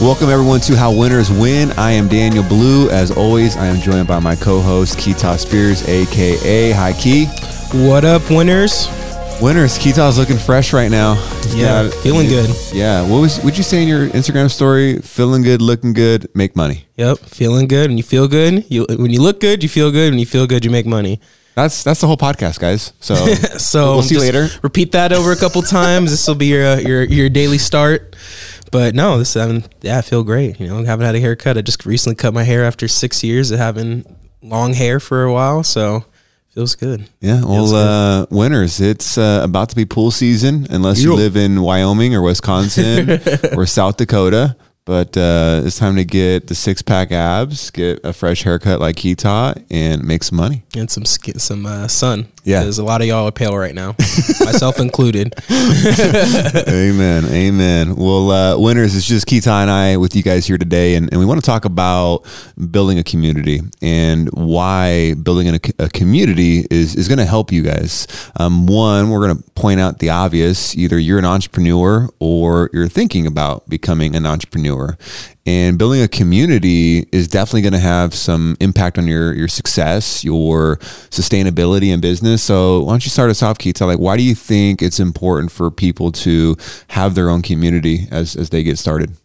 Welcome everyone to How Winners Win. I am Daniel Blue. As always, I am joined by my co-host Keita Spears, aka Hi Key. What up, winners? Winners, Keita's looking fresh right now. Yeah, feeling good. Yeah. What was? Would you say in your Instagram story? Feeling good, looking good, make money. Yep, feeling good. When you feel good, you when you look good, you feel good. When you feel good, you make money. That's that's the whole podcast, guys. So So We'll see you later. Repeat that over a couple times. This will be your uh, your your daily start. But no, this I yeah, I feel great. You know, I haven't had a haircut. I just recently cut my hair after six years of having long hair for a while. So feels good. Yeah, well, uh, winners, it's uh, about to be pool season unless you live in Wyoming or Wisconsin or South Dakota. But uh, it's time to get the six pack abs, get a fresh haircut like Keita, and make some money. And some skin, some uh, sun. Yeah. because a lot of y'all are pale right now, myself included. amen. Amen. Well, uh, winners, it's just Keita and I with you guys here today. And, and we want to talk about building a community and why building a, a community is, is going to help you guys. Um, one, we're going to point out the obvious. Either you're an entrepreneur or you're thinking about becoming an entrepreneur. And building a community is definitely going to have some impact on your your success, your sustainability in business. So why don't you start us off, Keita? Like, why do you think it's important for people to have their own community as as they get started?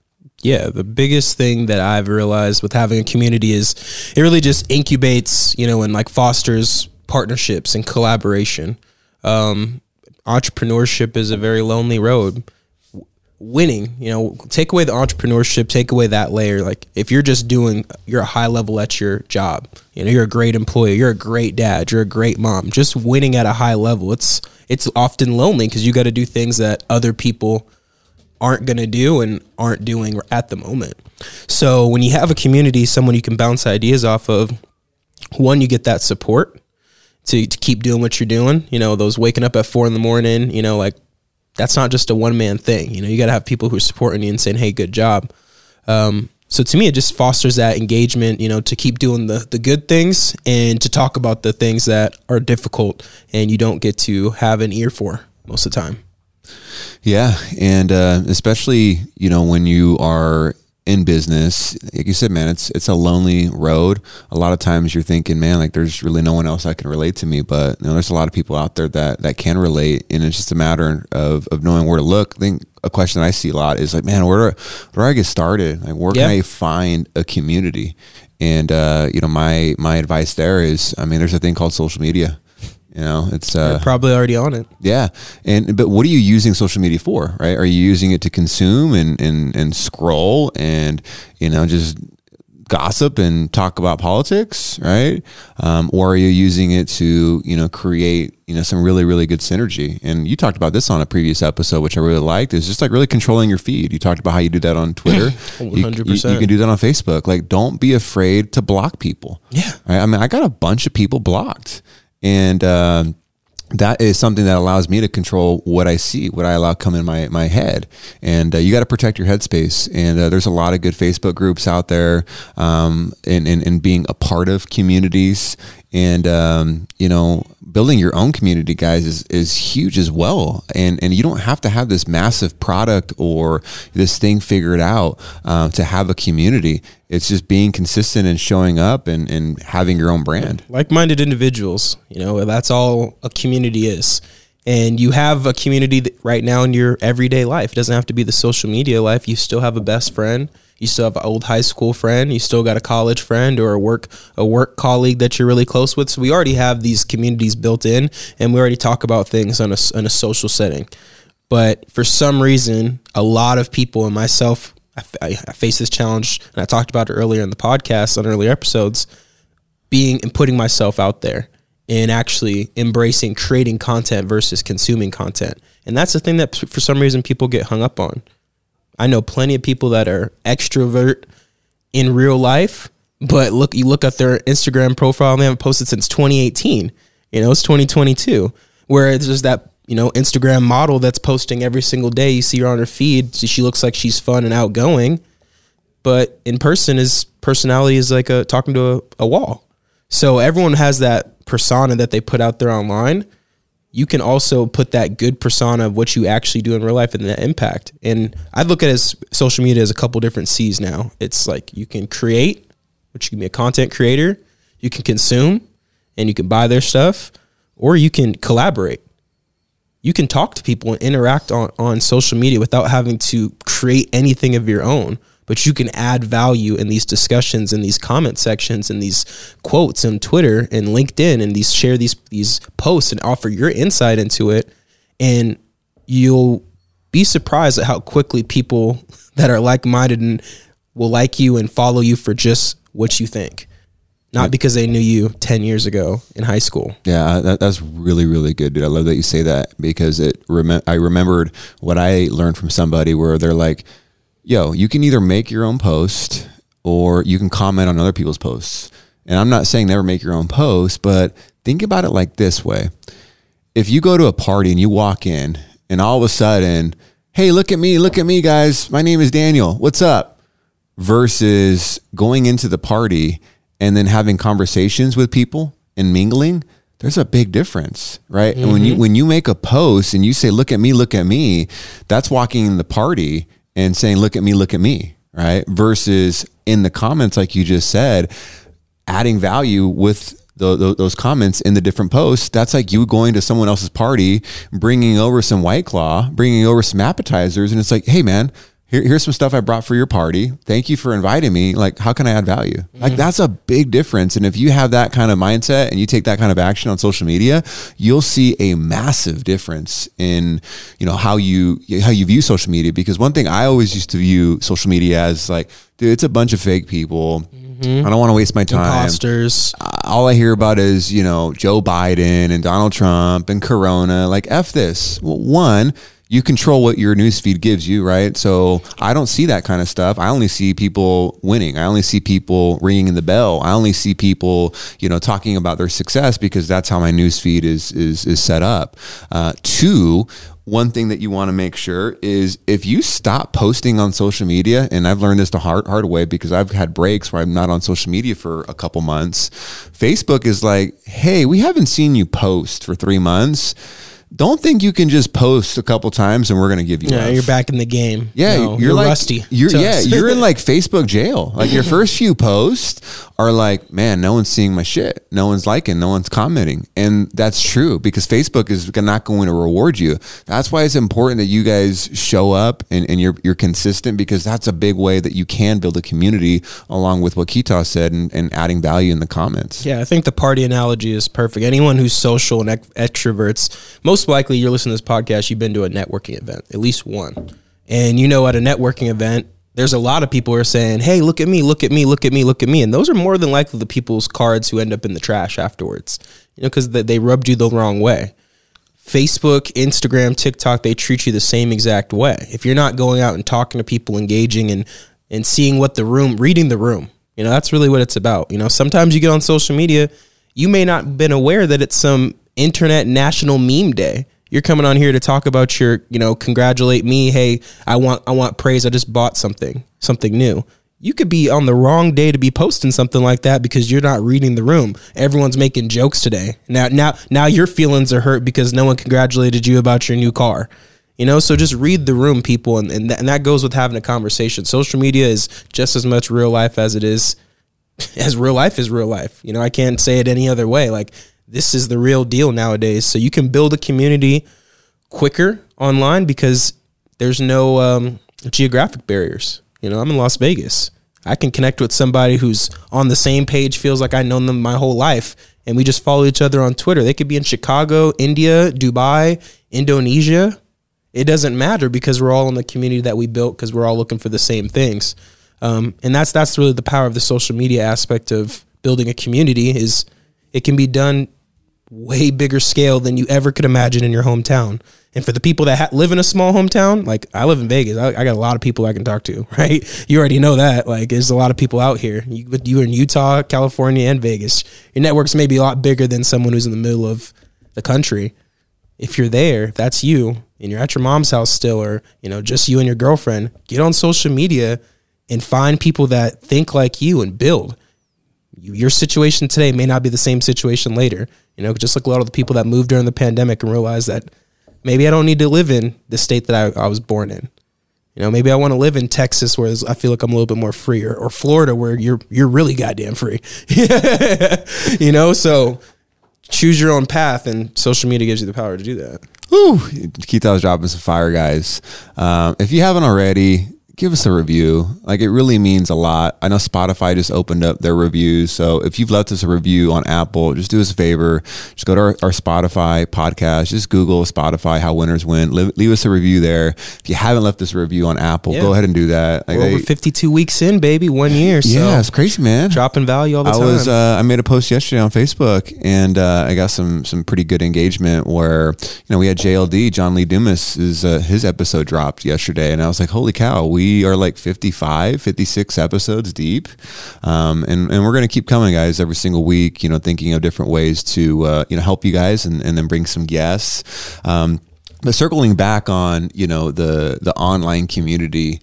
Yeah, the biggest thing that I've realized with having a community is it really just incubates, you know, and like fosters partnerships and collaboration. Um, entrepreneurship is a very lonely road. Winning, you know, take away the entrepreneurship, take away that layer. Like if you're just doing, you're a high level at your job. You know, you're a great employee, you're a great dad, you're a great mom. Just winning at a high level, it's it's often lonely because you got to do things that other people aren't going to do and aren't doing at the moment. So when you have a community, someone you can bounce ideas off of, one, you get that support to, to keep doing what you're doing. You know, those waking up at four in the morning, you know, like that's not just a one man thing. You know, you got to have people who are supporting you and saying, hey, good job. Um, so to me, it just fosters that engagement, you know, to keep doing the, the good things and to talk about the things that are difficult and you don't get to have an ear for most of the time. Yeah, and uh, especially you know when you are in business, like you said, man, it's it's a lonely road. A lot of times you're thinking, man, like there's really no one else that can relate to me. But you know, there's a lot of people out there that that can relate, and it's just a matter of of knowing where to look. I think a question I see a lot is like, man, where do, where do I get started? Like, where can I find a community? And uh, you know, my my advice there is, I mean, there's a thing called social media. You know, it's uh, You're probably already on it. yeah, and but what are you using social media for? Right? Are you using it to consume and and and scroll and you know just gossip and talk about politics, right? Um, or are you using it to you know create you know some really really good synergy? And you talked about this on a previous episode, which I really liked. Is just like really controlling your feed. You talked about how you do that on Twitter. You- you- 100%. You, can do that on Facebook. Like, don't be afraid to block people. Yeah. Right? I mean, I got a bunch of people blocked, and um, that is something that allows me to control what I see, what I allow come in my my head. And uh, you got to protect your headspace. And uh, there's a lot of good Facebook groups out there, um, and, and and being a part of communities, and um, you know, building your own community, guys, is is huge as well. And and you don't have to have this massive product or this thing figured out uh, to have a community. It's just being consistent and showing up and, and having your own brand. like-minded individuals you know that's all a community is and you have a community right now in your everyday life. It doesn't have to be the social media life. You still have a best friend. You still have an old high school friend. You still got a college friend or a work a work colleague that you're really close with. So we already have these communities built in and we already talk about things on a, in a social setting. But for some reason a lot of people and myself I face this challenge and i talked about it earlier in the podcast on earlier episodes being and putting myself out there and actually embracing creating content versus consuming content. And that's the thing that for some reason people get hung up on. I know plenty of people that are extrovert in real life, but look, you look at their Instagram profile and they haven't posted since 2018. You know, it's 2022. Where there's that, you know, Instagram model that's posting every single day. You see her on her feed. so She looks like she's fun and outgoing but in person his personality is like a talking to a, a wall so everyone has that persona that they put out there online you can also put that good persona of what you actually do in real life and that impact. And I look at as social media as a couple different C's now. It's like you can create, which you can be a content creator, you can consume, and you can buy their stuff, or you can collaborate. You can talk to people and interact on, on social media without having to create anything of your own but you can add value in these discussions in these comment sections and these quotes on Twitter and LinkedIn and these share these these posts and offer your insight into it and you'll be surprised at how quickly people that are like-minded and will like you and follow you for just what you think not because they knew you 10 years ago in high school. Yeah, that, that's really, really good, dude. I love that you say that because it. Rem- I remembered what I learned from somebody where they're like, yo, you can either make your own post or you can comment on other people's posts. And I'm not saying never make your own post, but think about it like this way. If you go to a party and you walk in and all of a sudden, hey, look at me, look at me, guys. My name is Daniel. What's up? Versus going into the party and then having conversations with people and mingling, there's a big difference, right? Mm-hmm. And when you when you make a post and you say, look at me, look at me, that's walking in the party and saying, look at me, look at me, right? Versus in the comments, like you just said, adding value with the, the, those comments in the different posts. That's like you going to someone else's party, bringing over some White Claw, bringing over some appetizers. And it's like, hey, man, here, here's some stuff I brought for your party. Thank you for inviting me. Like, how can I add value? Mm-hmm. Like, that's a big difference. And if you have that kind of mindset and you take that kind of action on social media, you'll see a massive difference in, you know, how you how you view social media. Because one thing I always used to view social media as like, dude, it's a bunch of fake people. Mm-hmm. I don't want to waste my time. Imposters. All I hear about is, you know, Joe Biden and Donald Trump and Corona. Like, F this. Well, one, you control what your newsfeed gives you, right? So I don't see that kind of stuff. I only see people winning. I only see people ringing the bell. I only see people, you know, talking about their success because that's how my newsfeed is is is set up. Uh, two, one thing that you want to make sure is if you stop posting on social media, and I've learned this the hard hard way because I've had breaks where I'm not on social media for a couple months. Facebook is like, hey, we haven't seen you post for three months don't think you can just post a couple times and we're going to give you. Yeah, love. you're back in the game. Yeah, no, you're, you're, like rusty. You're yeah, you're in like Facebook jail. Like your first few posts are like, man, no one's seeing my shit. No one's liking. No one's commenting, and that's true because Facebook is not going to reward you. That's why it's important that you guys show up and, and you're you're consistent because that's a big way that you can build a community along with what Keita said and, and adding value in the comments. Yeah, I think the party analogy is perfect. Anyone who's social and extroverts, most most likely you're listening to this podcast, you've been to a networking event, at least one. And you know, at a networking event, there's a lot of people who are saying, Hey, look at me, look at me, look at me, look at me. And those are more than likely the people's cards who end up in the trash afterwards, you know, because they rubbed you the wrong way. Facebook, Instagram, TikTok, they treat you the same exact way. If you're not going out and talking to people, engaging and and seeing what the room, reading the room, you know, that's really what it's about. You know, sometimes you get on social media, you may not been aware that it's some Internet National Meme Day. You're coming on here to talk about your, you know, congratulate me. Hey, I want I want praise. I just bought something, something new. You could be on the wrong day to be posting something like that because you're not reading the room. Everyone's making jokes today. Now now now your feelings are hurt because no one congratulated you about your new car. You know, so just read the room, people, and and that, and that goes with having a conversation. Social media is just as much real life as it is as real life is real life. You know, I can't say it any other way. Like this is the real deal nowadays. So you can build a community quicker online because there's no um, geographic barriers. You know, I'm in Las Vegas. I can connect with somebody who's on the same page, feels like I've known them my whole life, and we just follow each other on Twitter. They could be in Chicago, India, Dubai, Indonesia. It doesn't matter because we're all in the community that we built because we're all looking for the same things. Um, and that's that's really the power of the social media aspect of building a community is it can be done way bigger scale than you ever could imagine in your hometown. And for the people that ha- live in a small hometown, like I live in Vegas, I, I, got a lot of people I can talk to, right? You already know that. Like, there's a lot of people out here. You, you're in Utah, California, and Vegas. Your networks may be a lot bigger than someone who's in the middle of the country. If you're there, if that's you, and you're at your mom's house still, or you know, just you and your girlfriend, get on social media and find people that think like you and build your situation today may not be the same situation later. You know, just like a lot of the people that moved during the pandemic and realized that maybe I don't need to live in the state that I, I was born in. You know, maybe I want to live in Texas where I feel like I'm a little bit more free, or, or Florida where you're you're really goddamn free. you know, so choose your own path, and social media gives you the power to do that. Ooh, Keith, I was dropping some fire, guys. Um, if you haven't already, give us a review. Like it really means a lot. I know Spotify just opened up their reviews. So if you've left us a review on Apple, just do us a favor. Just go to our, our Spotify podcast. Just Google Spotify, how winners win. Leave, leave, us a review there. If you haven't left us a review on Apple, yeah. go ahead and do that. Like We're they, over 52 weeks in, baby. One year. So yeah, it's crazy, man. Dropping value all the I time. Was, uh, I made a post yesterday on Facebook and uh, I got some, some pretty good engagement where, you know, we had JLD, John Lee Dumas, is, uh, his episode dropped yesterday. And I was like, holy cow, we are like 55, 56 episodes deep. Um, and, and we're going to keep coming, guys, every single week, you know, thinking of different ways to, uh, you know, help you guys and, and then bring some guests. Um, but circling back on, you know, the, the online community,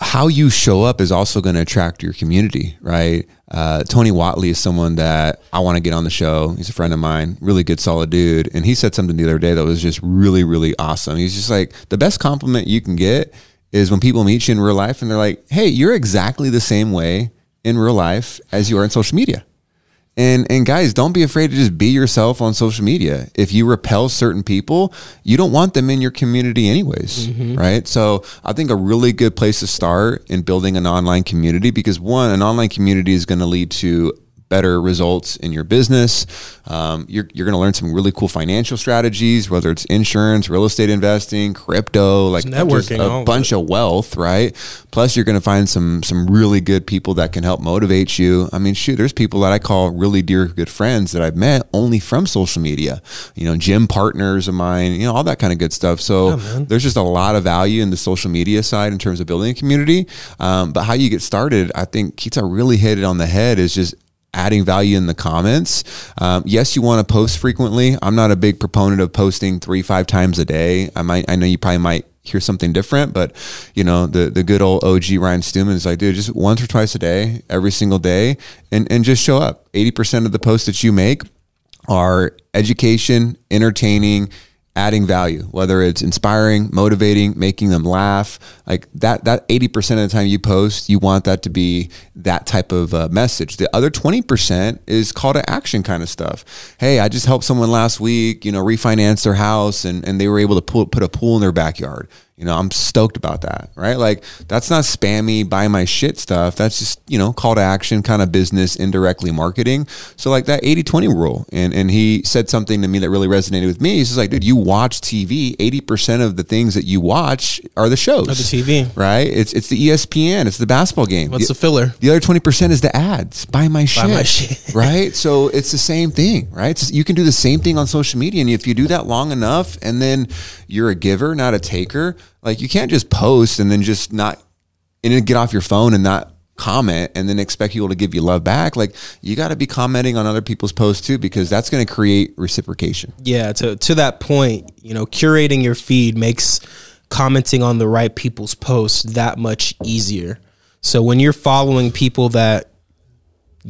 how you show up is also going to attract your community, right? Uh, Tony Whatley is someone that I want to get on the show. He's a friend of mine, really good, solid dude. And he said something the other day that was just really, really awesome. He's just like, the best compliment you can get is when people meet you in real life and they're like, hey, you're exactly the same way in real life as you are in social media. And and guys, don't be afraid to just be yourself on social media. If you repel certain people, you don't want them in your community anyways, mm-hmm. right? So, I think a really good place to start in building an online community because one, an online community is going to lead to better results in your business. Um, you're you're going to learn some really cool financial strategies, whether it's insurance, real estate investing, crypto, like networking, a bunch of, of wealth, right? Plus, you're going to find some some really good people that can help motivate you. I mean, shoot, there's people that I call really dear good friends that I've met only from social media. You know, gym partners of mine, you know, all that kind of good stuff. So yeah, there's just a lot of value in the social media side in terms of building a community. Um, but how you get started, I think Keita really hit it on the head. Is just adding value in the comments. Um, yes, you want to post frequently. I'm not a big proponent of posting three, five times a day. I might, I know you probably might hear something different, but you know, the, the good old OG Ryan Stewman is like, dude, just once or twice a day, every single day and, and just show up. 80% of the posts that you make are education, entertaining, adding value, whether it's inspiring, motivating, making them laugh, like that, that 80% of the time you post, you want that to be that type of uh, message. The other 20% is call to action kind of stuff. Hey, I just helped someone last week, you know, refinance their house and, and they were able to pull, put a pool in their backyard you know, I'm stoked about that, right? Like that's not spammy buy my shit stuff. That's just, you know, call to action kind of business indirectly marketing. So like that 80-20 rule. And and he said something to me that really resonated with me. He's just like, dude, you watch TV, 80% of the things that you watch are the shows. Of the TV. Right? It's it's the ESPN, it's the basketball game. What's the, the filler? The other 20% is the ads. Buy my shit. Buy my shit. right? So it's the same thing, right? It's, you can do the same thing on social media. And if you do that long enough and then you're a giver, not a taker, like you can't just post and then just not and then get off your phone and not comment and then expect people to give you love back. Like you got to be commenting on other people's posts too because that's going to create reciprocation. Yeah, to to that point, you know, curating your feed makes commenting on the right people's posts that much easier. So when you're following people that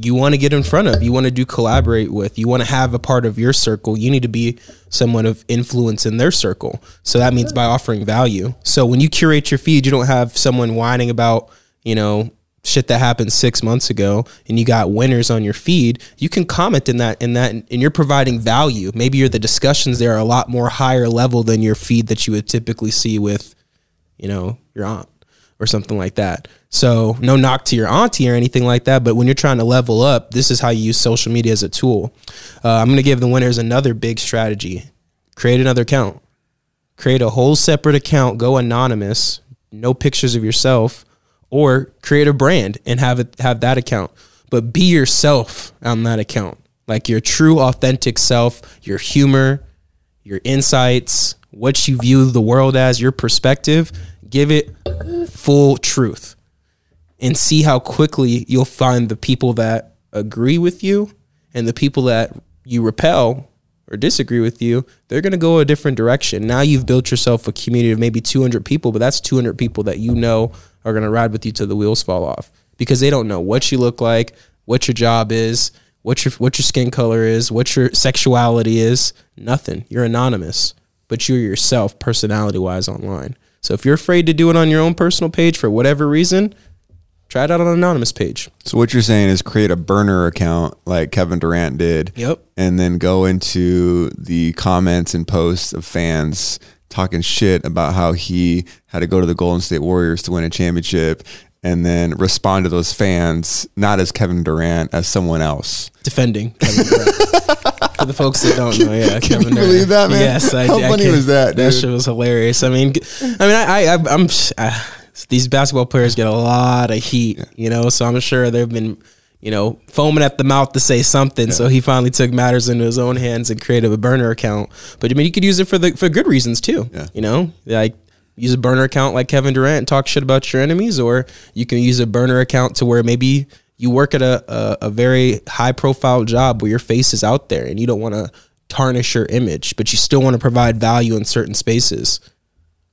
you want to get in front of, you want to do collaborate with, you want to have a part of your circle, you need to be someone of influence in their circle. So that means by offering value. So when you curate your feed, you don't have someone whining about, you know, shit that happened six months ago and you got winners on your feed you can comment in that in that and you're providing value maybe you're the discussions there are a lot more higher level than your feed that you would typically see with you know your aunt or something like that so no knock to your auntie or anything like that. But when you're trying to level up, this is how you use social media as a tool. Uh, I'm going to give the winners another big strategy. Create another account. Create a whole separate account. Go anonymous. No pictures of yourself. Or create a brand and have it have that account. But be yourself on that account. Like your true authentic self, your humor, your insights, what you view the world as, your perspective. Give it full truth and see how quickly you'll find the people that agree with you and the people that you repel or disagree with you, they're going to go a different direction. Now you've built yourself a community of maybe 200 people, but that's 200 people that you know are going to ride with you till the wheels fall off because they don't know what you look like, what your job is, what your what your skin color is, what your sexuality is, nothing. You're anonymous, but you're yourself personality wise online. So if you're afraid to do it on your own personal page for whatever reason, try it out on an anonymous page. So what you're saying is create a burner account like Kevin Durant did. Yep. And then go into the comments and posts of fans talking shit about how he had to go to the Golden State Warriors to win a championship and then respond to those fans not as Kevin Durant as someone else. Defending Kevin Durant. The folks that don't know, yeah, Can Kevin you believe that, man? Yes, I How I funny can- was that, That shit was hilarious. I mean, I mean, I, I, I'm uh, these basketball players get a lot of heat, you know. So I'm sure they've been, you know, foaming at the mouth to say something. So he finally took matters into his own hands and created a burner account. But I mean, you could use it for the for good reasons too. Yeah. You know, like use a burner account like Kevin Durant and talk shit about your enemies, or you can use a burner account to where maybe you work at a, a, a very high profile job where your face is out there and you don't want to tarnish your image, but you still want to provide value in certain spaces.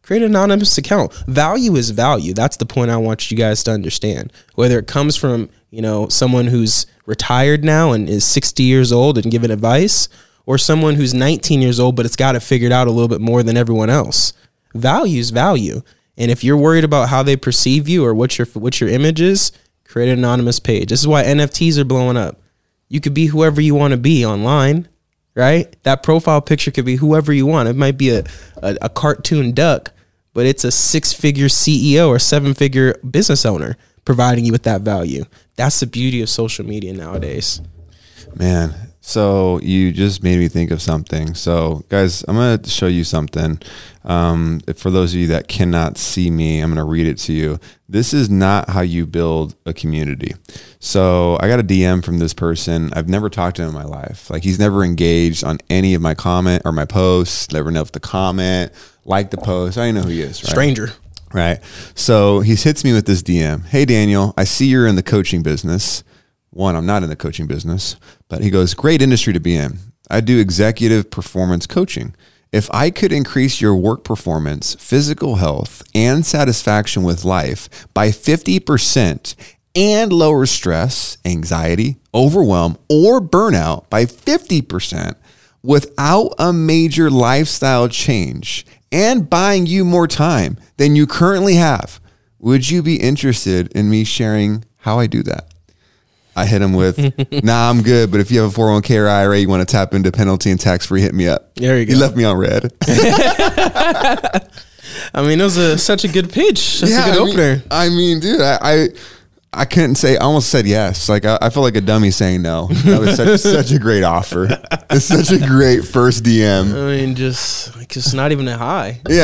Create an anonymous account. Value is value. That's the point I want you guys to understand. Whether it comes from, you know, someone who's retired now and is 60 years old and giving advice, or someone who's 19 years old but it's got it figured out a little bit more than everyone else. Value is value. And if you're worried about how they perceive you or what your what your image is, create an anonymous page. This is why NFTs are blowing up. You could be whoever you want to be online, right? That profile picture could be whoever you want. It might be a, a, a cartoon duck, but it's a six figure CEO or seven figure business owner providing you with that value. That's the beauty of social media nowadays. Man, so you just made me think of something. So, guys, I'm going to show you something. Um, for those of you that cannot see me, I'm going to read it to you. This is not how you build a community. So, I got a DM from this person. I've never talked to him in my life. Like, he's never engaged on any of my comment or my posts, never know if to comment, like the post. I don't know who he is, right? Stranger. Right. So he hits me with this DM. Hey, Daniel, I see you're in the coaching business. One, I'm not in the coaching business, but he goes, great industry to be in. I do executive performance coaching. If I could increase your work performance, physical health, and satisfaction with life by 50% and lower stress, anxiety, overwhelm, or burnout by 50%, without a major lifestyle change and buying you more time than you currently have, would you be interested in me sharing how I do that? I hit him with, nah, I'm good. But if you have a 401k or IRA, you want to tap into penalty and tax free, hit me up. There you go. He left me on red. I mean, it was a, such a good pitch. That's a good I opener. Mean, I mean, dude, I, I I couldn't say. I almost said yes. Like I, I feel like a dummy saying no. That was such, such a great offer. It's such a great first DM. I mean, just like just not even a high. Yeah,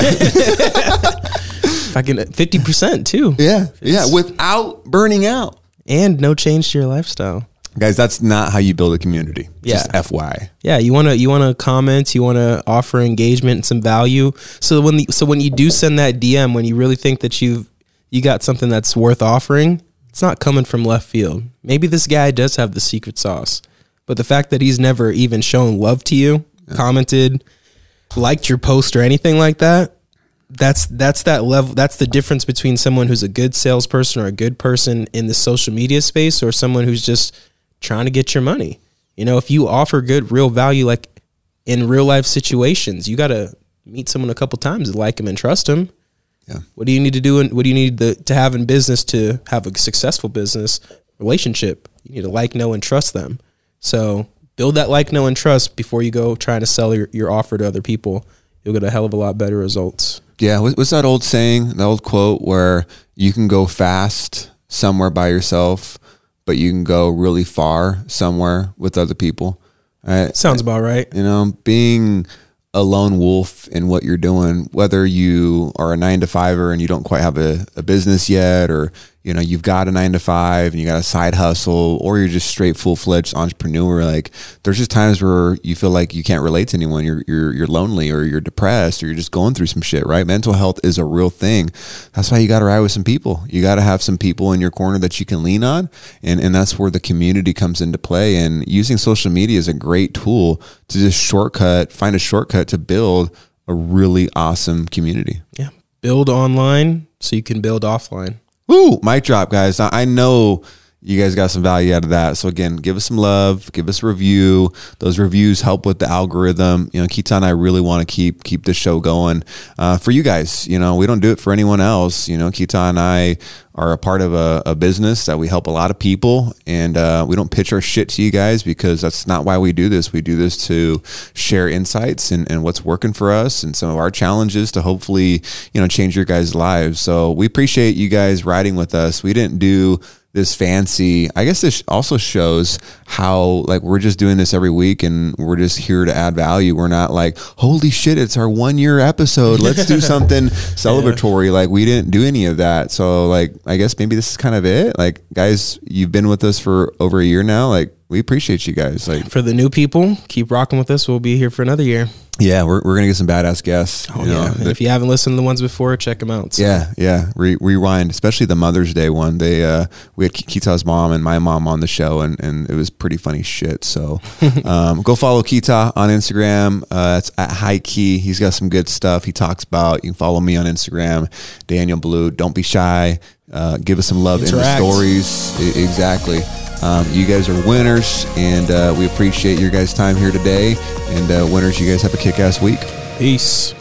If I can, fifty percent too, yeah, yeah. Without burning out, and no change to your lifestyle. guys. That's not how you build a community. Just Yeah. FY. Yeah, you want to you want to comment, you want to offer engagement and some value. So when the, so when you do send that DM, when you really think that you've you got something that's worth offering, it's not coming from left field. Maybe this guy does have the secret sauce, but the fact that he's never even shown love to you, commented, liked your post or anything like that, that's that's that level that's the difference between someone who's a good salesperson or a good person in the social media space or someone who's just trying to get your money. You know, if you offer good real value like in real life situations, you got to meet someone a couple times and like them and trust them. Yeah. What do you need to do and what do you need to, to have in business to have a successful business relationship? You need to like, know and trust them. So, build that like, know and trust before you go trying to sell your, your offer to other people. You'll get a hell of a lot better results. Yeah. What's that old saying? The old quote where you can go fast somewhere by yourself, but you can go really far somewhere with other people. Right? Sounds about right. You know, being a lone wolf in what you're doing, whether you are a nine to fiver and you don't quite have a, a business yet, or you know, you've got a nine to five and you got a side hustle, or you're just straight full fledged entrepreneur. Like there's just times where you feel like you can't relate to anyone. You're you're you're lonely or you're depressed or you're just going through some shit, right? Mental health is a real thing. That's why you gotta ride with some people. You gotta have some people in your corner that you can lean on. And and that's where the community comes into play. And using social media is a great tool to just shortcut, find a shortcut to build a really awesome community. Yeah. Build online so you can build offline. Woo! Mic drop, guys. I know you guys got some value out of that. So again, give us some love, give us a review. Those reviews help with the algorithm. You know, Keita and I really want to keep keep this show going uh, for you guys. You know, we don't do it for anyone else. You know, Keita and I are a part of a, a business that we help a lot of people, and uh, we don't pitch our shit to you guys because that's not why we do this. We do this to share insights and, and what's working for us and some of our challenges to hopefully you know change your guys' lives. So we appreciate you guys riding with us. We didn't do this fancy i guess this also shows how like we're just doing this every week and we're just here to add value. We're not like holy shit it's our one year episode. Let's do something celebratory. Yeah. like we didn't do any of that. So like i guess maybe this is kind of it. Like guys you've been with us for over a year now. Like we appreciate you guys like for the new people keep rocking with us we'll be here for another year yeah, we're, we're gonna get some badass guests. Oh yeah! if you haven't listened to the ones before, check them out. So. Yeah, yeah. Re- rewind, especially the Mother's Day one. They uh, we had Keita's mom and my mom on the show, and, and it was pretty funny shit. So um, go follow Kita on Instagram. Uh, it's at High Key. He's got some good stuff. He talks about. You can follow me on Instagram, Daniel Blue. Don't be shy. Uh, give us some love Interact. in the stories. I- exactly. Um, you guys are winners, and uh, we appreciate your guys' time here today. And uh, winners, you guys have a kick ass week. Peace.